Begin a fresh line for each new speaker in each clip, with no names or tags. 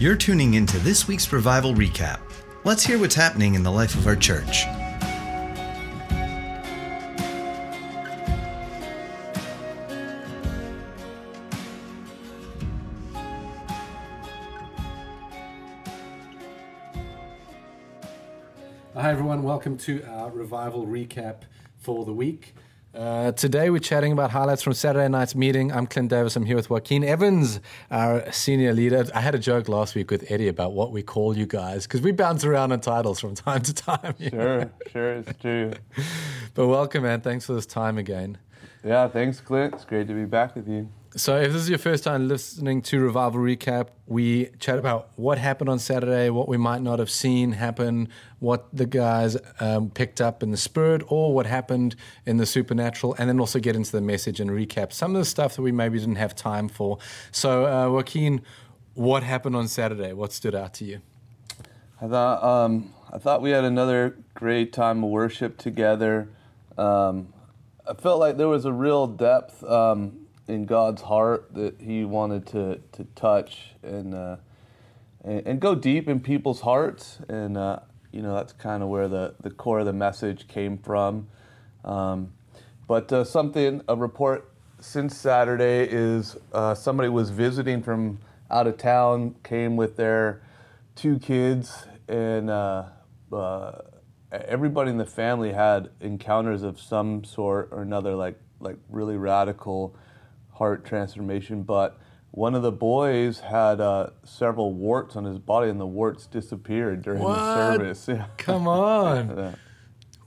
You're tuning into this week's Revival Recap. Let's hear what's happening in the life of our church.
Hi, everyone. Welcome to our revival recap for the week. Uh, today, we're chatting about highlights from Saturday night's meeting. I'm Clint Davis. I'm here with Joaquin Evans, our senior leader. I had a joke last week with Eddie about what we call you guys because we bounce around on titles from time to time. you know?
Sure, sure, it's true.
But welcome, man. Thanks for this time again.
Yeah, thanks, Clint. It's great to be back with you.
So, if this is your first time listening to Revival Recap, we chat about what happened on Saturday, what we might not have seen happen, what the guys um, picked up in the spirit, or what happened in the supernatural, and then also get into the message and recap some of the stuff that we maybe didn't have time for. So, uh, Joaquin, what happened on Saturday? What stood out to you?
I thought um, I thought we had another great time of worship together. Um, I felt like there was a real depth um, in God's heart that He wanted to to touch and uh, and, and go deep in people's hearts, and uh, you know that's kind of where the the core of the message came from. Um, but uh, something a report since Saturday is uh, somebody was visiting from out of town, came with their two kids, and uh, uh, everybody in the family had encounters of some sort or another, like like really radical heart transformation. But one of the boys had uh, several warts on his body, and the warts disappeared during
What?
the service. Yeah.
Come on.
Yeah.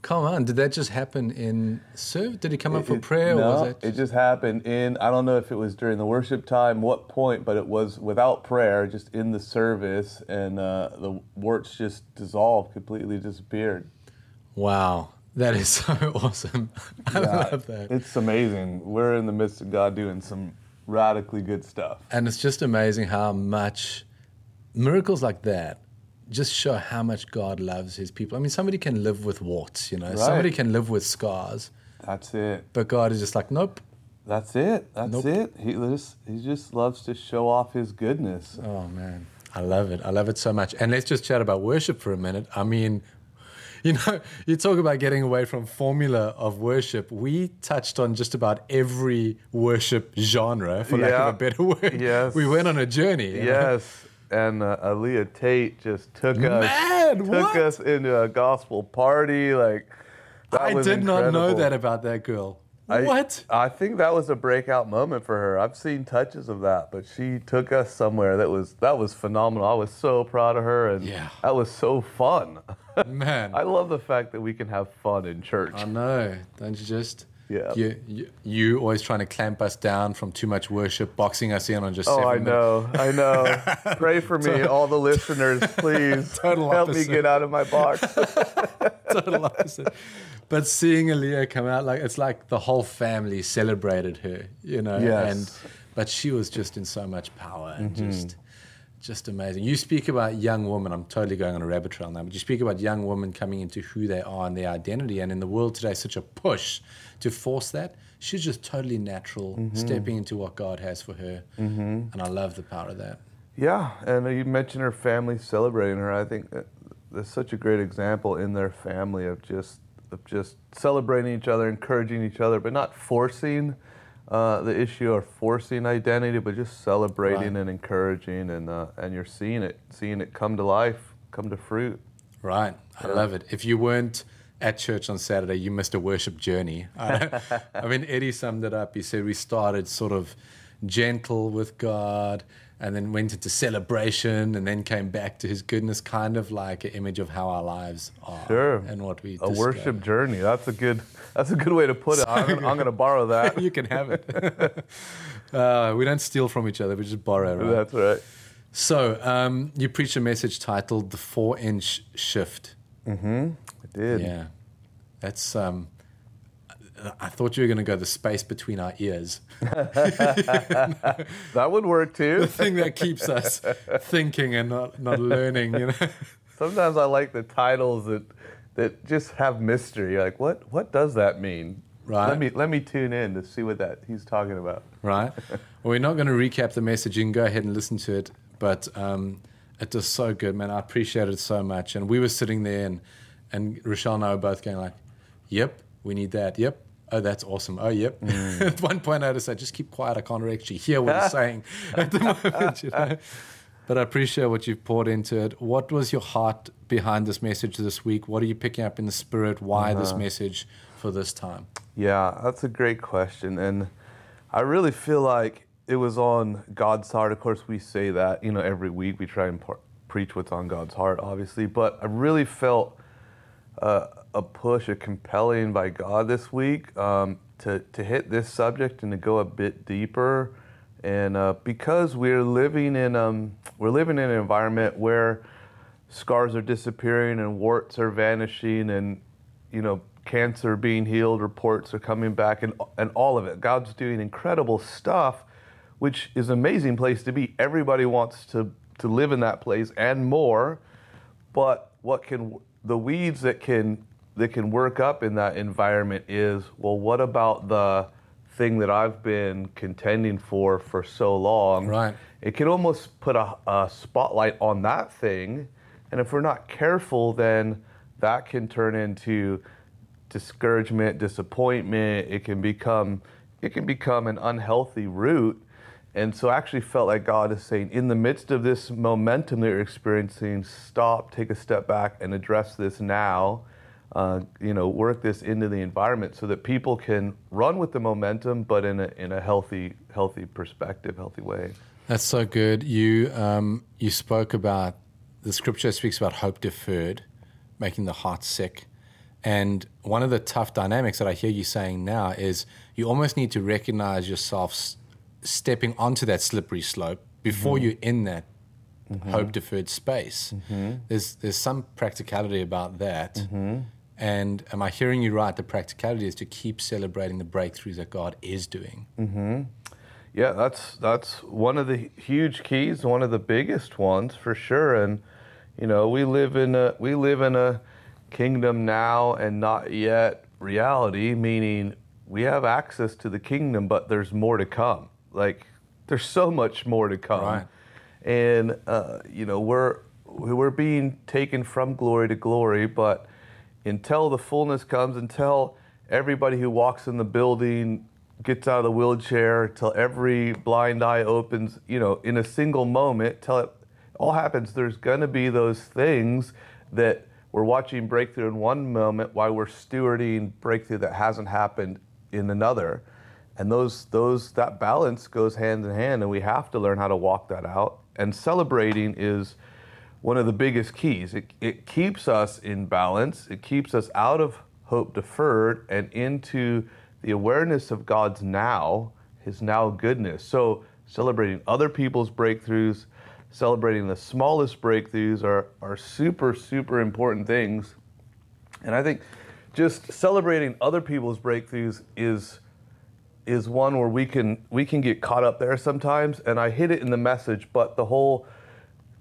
Come on. Did that just happen in service? Did he come up for
It-
prayer,
no,
or was it?
it just happened in. I don't know if it was during the worship time, what point, but it was without prayer, just in the service, and uh, the warts just dissolved, completely disappeared.
Wow. That is so awesome. I love that.
It's amazing. We're in the midst of God doing some radically good stuff.
And it's just amazing how much miracles like that just show how much God loves his people. I mean, somebody can live with warts, you know, right. somebody can live with scars,
That's it.
but God is just like, nope.
That's it. That's
Nope.
it. He just he just loves to show off his goodness.
Oh, man. I love it. I love it so much. And let's just chat about worship for a minute. I mean, you know, you talk about getting away from formula of worship. We touched on just about every worship genre, for lack of a better word.
Yes.
We went on a journey. you know?
Yes. And uh, Aaliyah Tate just took us
Man,
took
what?
us into a gospel party. Like
I did not know that about that girl.
I-
what?
I think that was a breakout moment for her. I've seen touches of that, but she took us somewhere that was that was phenomenal. I was so proud of her, and
Yeah.
that was so fun.
Man.
I love the fact that we can have fun in church.
I know. Don't you just?
Yeah.
You, you, you always trying to clamp us down from too much worship, boxing us in on just
Oh, I
minutes.
know, I know. Pray for me, all the listeners, please.
Total
Help me get out of my box.
Total opposite. But seeing Aaliyah come out, like it's like the whole family celebrated her, you know.
Yes.
And but she was just in so much power and
Mm-hmm.
just just amazing. You speak about young women. I'm totally going on a rabbit trail now, but you speak about young women coming into who they are and their identity. And in the world today, such a push to force that. She's just totally natural,
Mm-hmm.
stepping into what God has for her. And I love the power of that.
Yeah, and you mentioned her family celebrating her. I think that there's such a great example in their family of just of just celebrating each other, encouraging each other, but not forcing uh, the issue or forcing identity, but just celebrating
Right.
and encouraging, and uh, and you're seeing it, seeing it come to life, come to fruit.
Right. I love it. If you weren't at church on Saturday, you missed a worship journey. I, I mean, Eddie summed it up. He said we started sort of gentle with God and then went into celebration and then came back to his goodness, kind of like an image of how our lives are
Sure.
and what we
A
discover.
worship journey. That's a good. That's a good way to put it. I'm, gonna- I'm going to borrow that.
you can have it. uh, we don't steal from each other, we just borrow, right?
That's right.
So, um, you preach a message titled The Four Inch Shift.
I did.
Yeah, that's. Um, I thought you were going to go the space between our ears,
That would work too.
the thing that keeps us thinking and not not learning. You know,
Sometimes I like the titles that that just have mystery. Like, what what does that mean?
Right.
Let me let me tune in to see what that he's talking about.
right? Well, we're not going to recap the message. You can go ahead and listen to it, but um, It does so good, man. I appreciate it so much. And we were sitting there, and and Rochelle and I were both going like, "Yep, we need that. Yep, oh, that's awesome. Oh, yep. Mm. at one point, I just said, just keep quiet. I can't actually hear what he's saying at the moment. You know? But I appreciate what you've poured into it. What was your heart behind this message this week? What are you picking up in the spirit? Why uh-huh. this message for this time?
Yeah, that's a great question. And I really feel like it was on God's heart. Of course, we say that, you know, every week we try and preach what's on God's heart, obviously. But I really felt uh, a push, a compelling by God this week um, to, to hit this subject and to go a bit deeper. And uh, because we're living in um, we're living in an environment where scars are disappearing and warts are vanishing and you know cancer being healed, reports are coming back, and and all of it. God's doing incredible stuff, which is an amazing place to be. Everybody wants to to live in that place and more. But what can the weeds that can that can work up in that environment is well, what about the thing that I've been contending for for so long?
Right.
It can almost put a, a spotlight on that thing, and if we're not careful, then that can turn into discouragement, disappointment. It can become it can become an unhealthy root. And so I actually felt like God is saying, in the midst of this momentum that you're experiencing, stop, take a step back, and address this now uh, you know, work this into the environment so that people can run with the momentum, but in a in a healthy healthy perspective, healthy way.
That's so good. You um, you spoke about the scripture speaks about hope deferred, making the heart sick. And one of the tough dynamics that I hear you saying now is you almost need to recognize yourself s- stepping onto that slippery slope before mm-hmm. you're in that mm-hmm. hope deferred space. Mm-hmm. There's there's some practicality about that. And am I hearing you right? The practicality is to keep celebrating the breakthroughs that God is doing.
Mm-hmm. Yeah, that's that's one of the huge keys, one of the biggest ones for sure. And you know, we live in a we live in a kingdom now and not yet reality, meaning we have access to the kingdom, but there's more to come. Like there's so much more to come.
Right.
And uh, you know, we're we're being taken from glory to glory, but until the fullness comes, until everybody who walks in the building gets out of the wheelchair, till every blind eye opens, you know, in a single moment, till it all happens, there's going to be those things that we're watching breakthrough in one moment while we're stewarding breakthrough that hasn't happened in another. And those, those, that balance goes hand in hand, and we have to learn how to walk that out. And celebrating is one of the biggest keys. It, it keeps us in balance, it keeps us out of hope deferred and into the awareness of God's now, His now goodness. So, celebrating other people's breakthroughs, celebrating the smallest breakthroughs are, are super, super important things. And I think just celebrating other people's breakthroughs is is one where we can we can get caught up there sometimes and I hit it in the message but the whole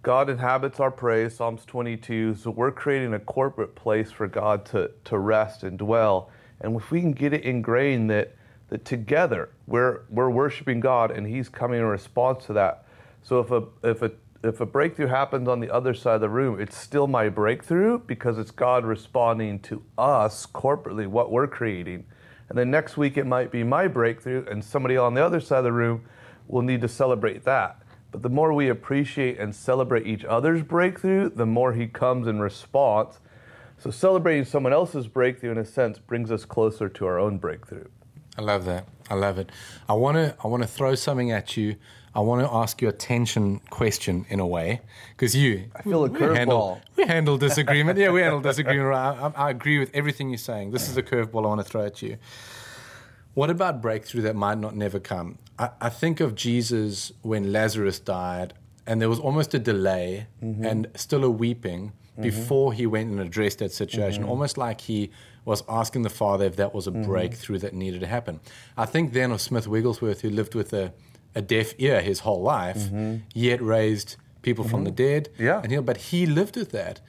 God inhabits our praise, Psalms 22. So we're creating a corporate place for God to, to rest and dwell. And if we can get it ingrained that, that together we're, we're worshiping God and He's coming in response to that. So if a, if, a, if a breakthrough happens on the other side of the room, it's still my breakthrough because it's God responding to us corporately, what we're creating. And then next week it might be my breakthrough, and somebody on the other side of the room will need to celebrate that. But the more we appreciate and celebrate each other's breakthrough, the more He comes in response. So celebrating someone else's breakthrough, in a sense, brings us closer to our own breakthrough.
I love that. I love it. I want to. I want to throw something at you. I want to ask you a tension question in a way because you.
I feel a curveball.
We handle, disagreement. yeah, we handle disagreement. I, I, I agree with everything you're saying. This is a curveball I want to throw at you. What about breakthrough that might not never come? I, I think of Jesus when Lazarus died, and there was almost a delay mm-hmm. and still a weeping mm-hmm. before he went and addressed that situation, mm-hmm. almost like he was asking the Father if that was a mm-hmm. breakthrough that needed to happen. I think then of Smith Wigglesworth, who lived with a, a deaf ear his whole life, mm-hmm. yet raised people from the
mm-hmm.
dead.
Yeah.
And he, but he lived with that.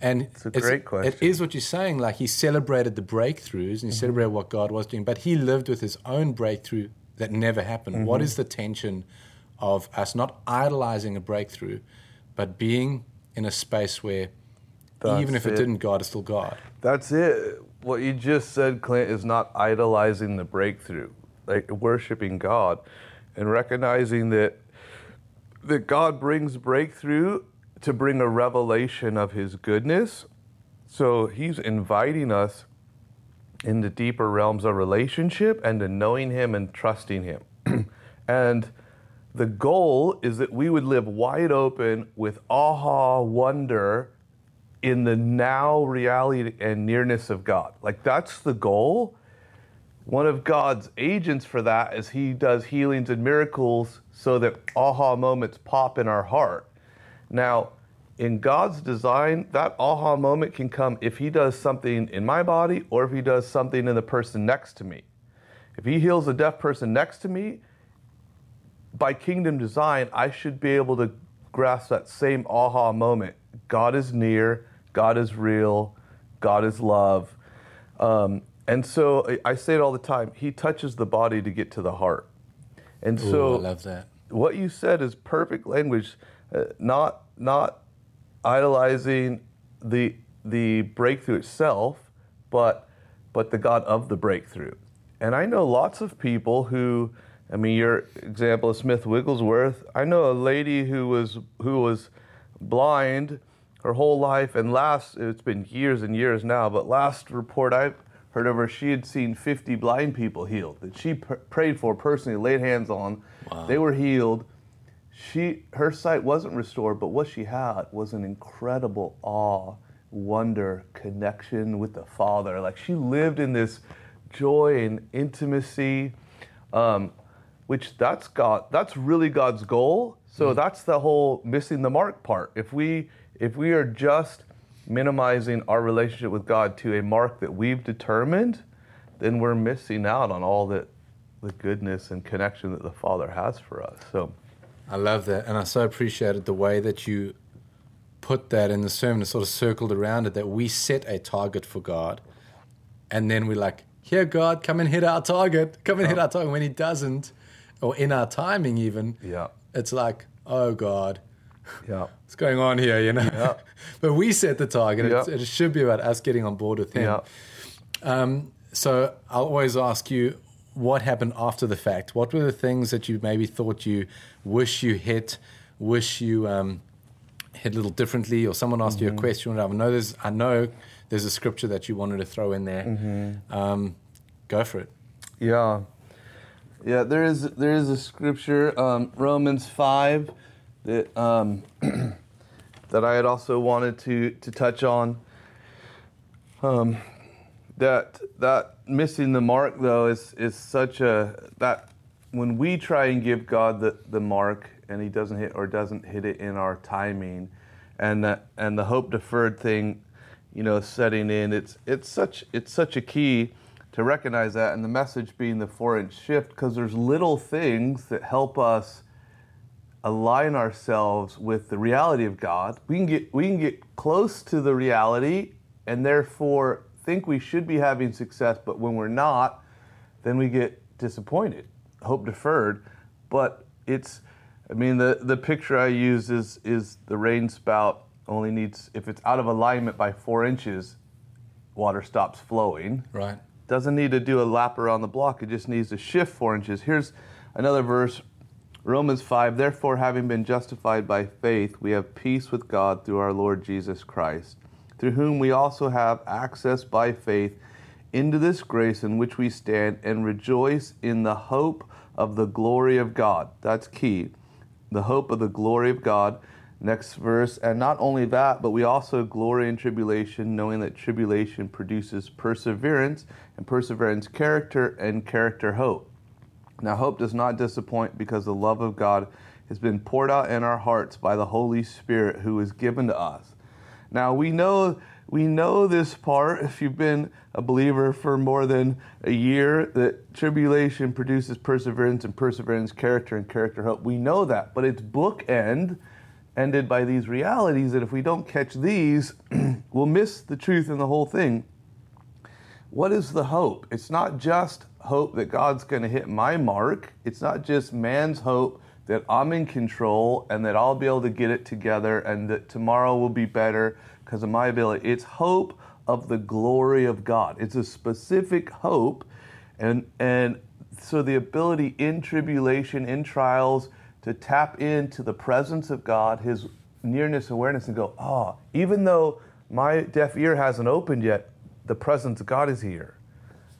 And
it's a great question.
It is what you're saying. Like he celebrated the breakthroughs and he mm-hmm. celebrated what God was doing, but he lived with his own breakthrough that never happened. Mm-hmm. What is the tension of us not idolizing a breakthrough, but being in a space where even if it,
it.
didn't, God is still God.
That's it. What you just said, Clint, is not idolizing the breakthrough, like worshiping God and recognizing that that God brings breakthrough to bring a revelation of his goodness. So he's inviting us into deeper realms of relationship and to knowing him and trusting him. and the goal is that we would live wide open with aha wonder in the now reality and nearness of God. Like that's the goal. One of God's agents for that is he does healings and miracles so that aha moments pop in our heart. Now, in God's design, that aha moment can come if he does something in my body or if he does something in the person next to me. If he heals a deaf person next to me, by kingdom design, I should be able to grasp that same aha moment. God is near, God is real, God is love. Um, and so I- I say it all the time He touches the body to get to the heart. And
Ooh,
so
I love that.
what you said is perfect language, uh, not, not idolizing the, the breakthrough itself, but, but the God of the breakthrough. And I know lots of people who, I mean, your example of Smith Wigglesworth. I know a lady who was who was blind her whole life, and last it's been years and years now, but last report I heard of her, she had seen 50 blind people healed that she pr- prayed for personally, laid hands on. They were healed. She her sight wasn't restored, but what she had was an incredible awe, wonder, connection with the Father. Like she lived in this joy and intimacy, um, which that's God. That's really God's goal. So that's the whole missing the mark part. If we if we are just minimizing our relationship with God to a mark that we've determined, then we're missing out on all that the goodness and connection that the Father has for us. So
I love that. And I so appreciated the way that you put that in the sermon and sort of circled around it that we set a target for God. And then we're like, here, God, come and hit our target. Come and hit our target. When He doesn't, or in our timing, even,
Yeah.
it's like, oh, God,
yeah.
what's going on here, you know?
Yeah.
but we set the target.
Yeah.
it should be about us getting on board with Him.
Yeah.
Um, so I'll always ask you what happened after the fact. What were the things that you maybe thought you wish you hit, wish you um, hit a little differently, or someone asked you a question? I know there's, I know there's a scripture that you wanted to throw in there. Um, go for it.
Yeah. Yeah, there is there is a scripture, um, Romans five, that um, that I had also wanted to to touch on. Um, that that missing the mark though is is such a that when we try and give God the, the mark and he doesn't hit or doesn't hit it in our timing and that and the hope deferred thing you know setting in it's it's such it's such a key to recognize that and the message being the four inch shift because there's little things that help us align ourselves with the reality of God. We can get we can get close to the reality and therefore think we should be having success, but when we're not, then we get disappointed, hope deferred. But it's I mean the the picture I use is is the rain spout only needs if it's out of alignment by four inches, water stops flowing
Right.
doesn't need to do a lap around the block. It just needs to shift four inches. Here's another verse Romans 5 Therefore, having been justified by faith, we have peace with God through our Lord Jesus Christ, through whom we also have access by faith into this grace in which we stand and rejoice in the hope of the glory of God. That's key. The hope of the glory of God. Next verse, and not only that, but we also glory in tribulation, knowing that tribulation produces perseverance, and perseverance, character, and character, hope. Now, hope does not disappoint because the love of God has been poured out in our hearts by the Holy Spirit who is given to us. Now, we know we know this part if you've been a believer for more than a year that tribulation produces perseverance and perseverance character and character hope. We know that, but it's bookend ended by these realities that if we don't catch these, we'll miss the truth in the whole thing what is the hope? It's not just hope that God's going to hit my mark. It's not just man's hope that I'm in control and that I'll be able to get it together and that tomorrow will be better because of my ability. It's hope of the glory of God. It's a specific hope and and so the ability in tribulation, in trials, to tap into the presence of God, his nearness awareness and go, oh, even though my deaf ear hasn't opened yet, the presence of God is here.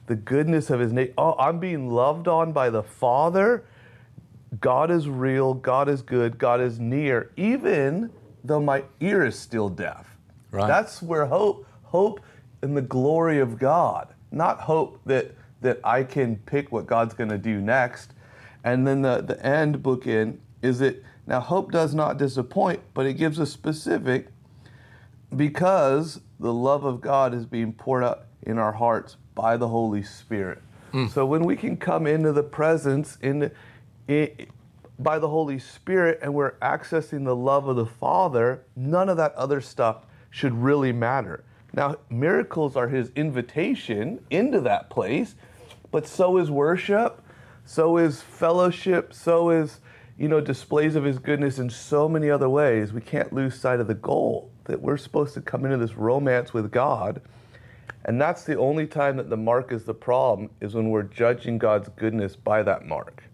The goodness of his name. Oh, I'm being loved on by the Father. God is real. God is good. God is near, even though my ear is still deaf.
Right.
That's where hope, hope in the glory of God, not hope that that I can pick what God's going to do next. And then the the end bookend is that now hope does not disappoint, but it gives a specific because the love of God is being poured out in our hearts by the Holy Spirit. Hmm. So when we can come into the presence in, in by the Holy Spirit and we're accessing the love of the Father, none of that other stuff should really matter. Now, miracles are his invitation into that place, but so is worship, so is fellowship, so is, you know, displays of his goodness in so many other ways. We can't lose sight of the goal that we're supposed to come into this romance with God. And that's the only time that the mark is the problem is when we're judging God's goodness by that mark.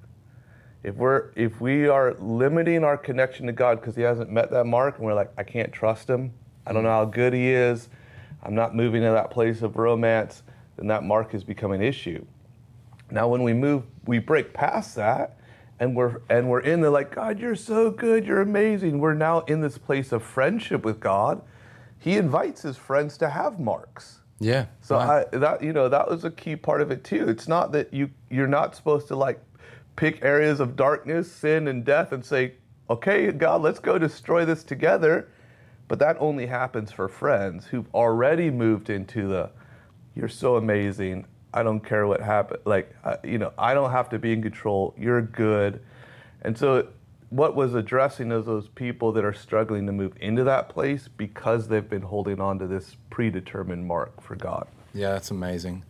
If we're if we are limiting our connection to God because he hasn't met that mark and we're like I can't trust him. I don't know how good he is. I'm not moving to that place of romance, then that mark has become an issue. Now when we move we break past that and we're and we're in the like God you're so good, you're amazing. We're now in this place of friendship with God. He invites his friends to have marks.
Yeah.
So. I, that you know that was a key part of it too. It's not that you you're not supposed to like pick areas of darkness, sin, and death and say, "Okay, God, let's go destroy this together." But that only happens for friends who've already moved into the "You're so amazing. I don't care what happens." Like uh, you know, I don't have to be in control. You're good, and so. What was addressing is those people that are struggling to move into that place because they've been holding on to this predetermined mark for God.
yeah, that's amazing.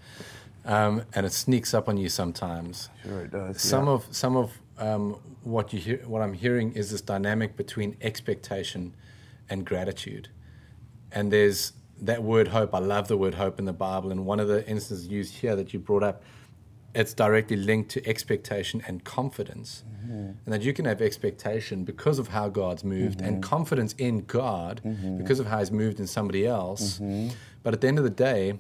Um, and it sneaks up on you sometimes.
Sure, it does.
Some
yeah.
of some of um, what you hear, what I'm hearing is this dynamic between expectation and gratitude. And there's that word hope. I love the word hope in the Bible. And one of the instances used here that you brought up, it's directly linked to expectation and confidence. And that you can have expectation because of how God's moved and confidence in God because of how He's moved in somebody else. But at the end of the day,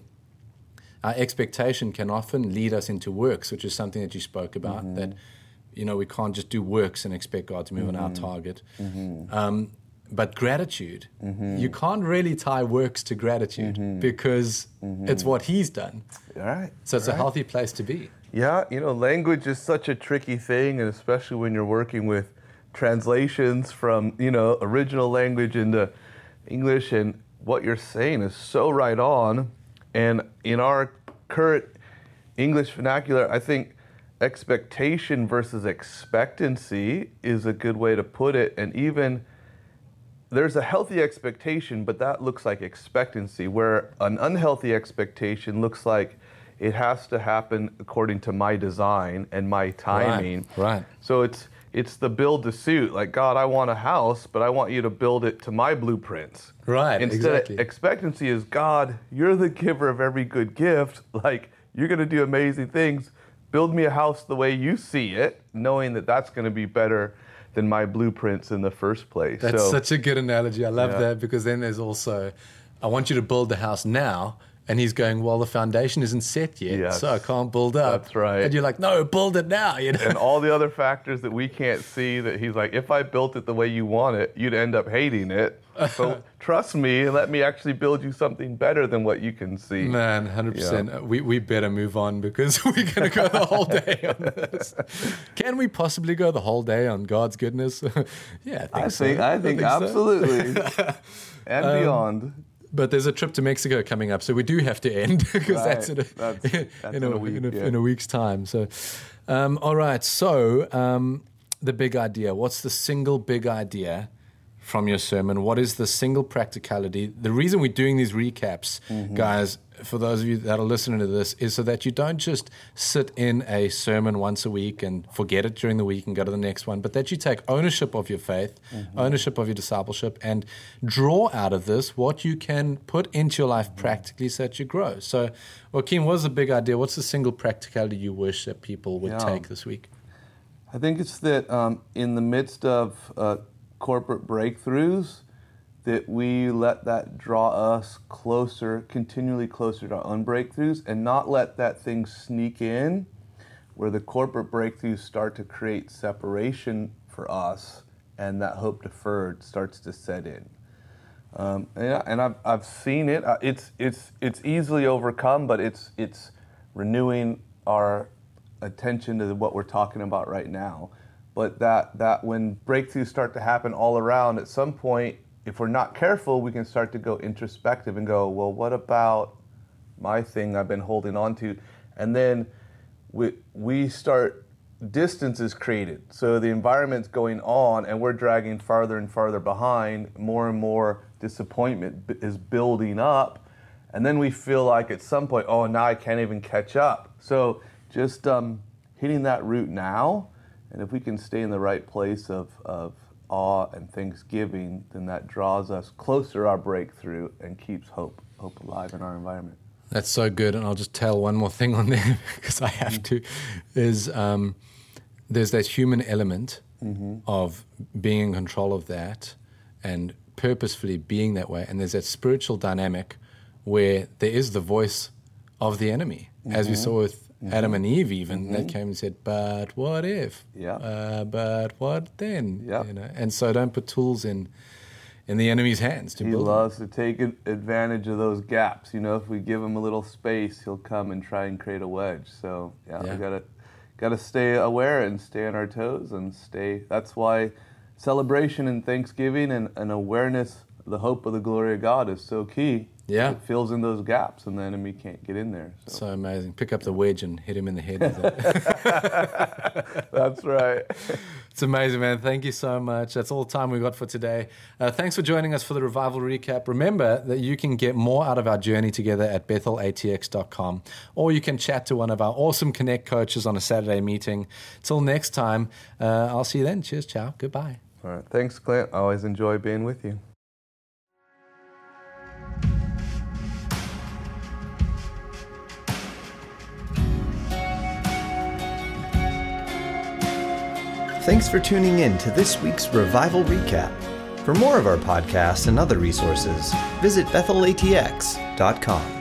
our expectation can often lead us into works, which is something that you spoke about. Mm-hmm. That you know we can't just do works and expect God to move on our mm-hmm. target. Mm-hmm. Um, but gratitude, you can't really tie works to gratitude because it's what He's done.
All right.
So it's a healthy place to be.
Yeah, you know, language is such a tricky thing, and especially when you're working with translations from, you know, original language into English, and what you're saying is so right on. And in our current English vernacular, I think expectation versus expectancy is a good way to put it. And even there's a healthy expectation, but that looks like expectancy, where an unhealthy expectation looks like it has to happen according to my design and my timing.
right. right.
So it's it's the build to suit. Like God, I want a house, but I want you to build it to my blueprints.
Right,
Instead
exactly.
of expectancy is God, you're the giver of every good gift. Like you're going to do amazing things. Build me a house the way you see it, knowing that that's going to be better than my blueprints in the first place.
That's
so,
such a good analogy. I love
Yeah.
that because then there's also, I want you to build the house now. And he's going, well, the foundation isn't set yet,
Yes.
so I can't build up.
That's right.
And you're like, no, build it now. You know?
and all the other factors that we can't see that he's like, if I built it the way you want it, you'd end up hating it. So trust me and let me actually build you something better than what you can see.
Man, hundred percent. We we better move on because we're gonna go the whole day on this. Can we possibly go the whole day on God's goodness? yeah, I think
I
so.
think, I think,
so.
absolutely. and
Um,
beyond.
But there's a trip to Mexico coming up, so we do have to end because
Right.
that's, in a,
That's- that's
in, a,
in a week,
in, a,
yeah.
in a week's time. So, um, all right. So, um, the big idea. What's the single big idea from your sermon? What is the single practicality? The reason we're doing these recaps,
Mm-hmm.
guys, for those of you that are listening to this, is so that you don't just sit in a sermon once a week and forget it during the week and go to the next one, but that you take ownership of your faith,
Mm-hmm.
ownership of your discipleship, and draw out of this what you can put into your life practically so that you grow. So, Joaquin, what's the big idea? What's the single practicality you wish that people would
Yeah.
take this week?
I think it's that um, in the midst of uh, corporate breakthroughs, that we let that draw us closer, continually closer to our own breakthroughs, and not let that thing sneak in where the corporate breakthroughs start to create separation for us and that hope deferred starts to set in. Um, and, and I've, I've seen it. Uh, It's, it's, it's easily overcome, but it's, it's renewing our attention to what we're talking about right now. But that, that when breakthroughs start to happen all around, at some point, if we're not careful, we can start to go introspective and go, well, what about my thing I've been holding on to? And then we, we start distance is created. So the environment's going on, and we're dragging farther and farther behind. More and more disappointment is building up, and then we feel like at some point, oh, now I can't even catch up. So just um, hitting that root now, and if we can stay in the right place of, of awe and thanksgiving, then that draws us closer our breakthrough and keeps hope hope alive in our environment.
That's so good, and I'll just tell one more thing on there because I have to. Is um, there's that human element of being in control of that and purposefully being that way, and there's that spiritual dynamic where there is the voice of the enemy, as we saw with Adam and Eve. Even that came and said, "But what if?
Yeah.
Uh, but what then?
Yeah.
You know, and so don't put tools in in the enemy's hands to
He
build.
loves to take advantage of those gaps. You know, if we give him a little space, he'll come and try and create a wedge. So yeah,
Yeah.
we gotta gotta stay aware and stay on our toes and stay. That's why celebration and Thanksgiving and, and awareness, the hope of the glory of God is so key.
Yeah.
it fills in those gaps, and the enemy can't get in there. So,
So amazing. Pick up the wedge and hit him in the head with it.
that's right.
It's amazing, man. Thank you so much. That's all the time we got for today. Uh, thanks for joining us for the revival recap. Remember that you can get more out of our journey together at bethelatx.com, or you can chat to one of our awesome Connect coaches on a Saturday meeting. Till next time, uh, I'll see you then. Cheers, ciao, goodbye.
All right, thanks, Clint. I always enjoy being with you.
Thanks for tuning in to this week's Revival Recap. For more of our podcasts and other resources, visit bethelatx.com.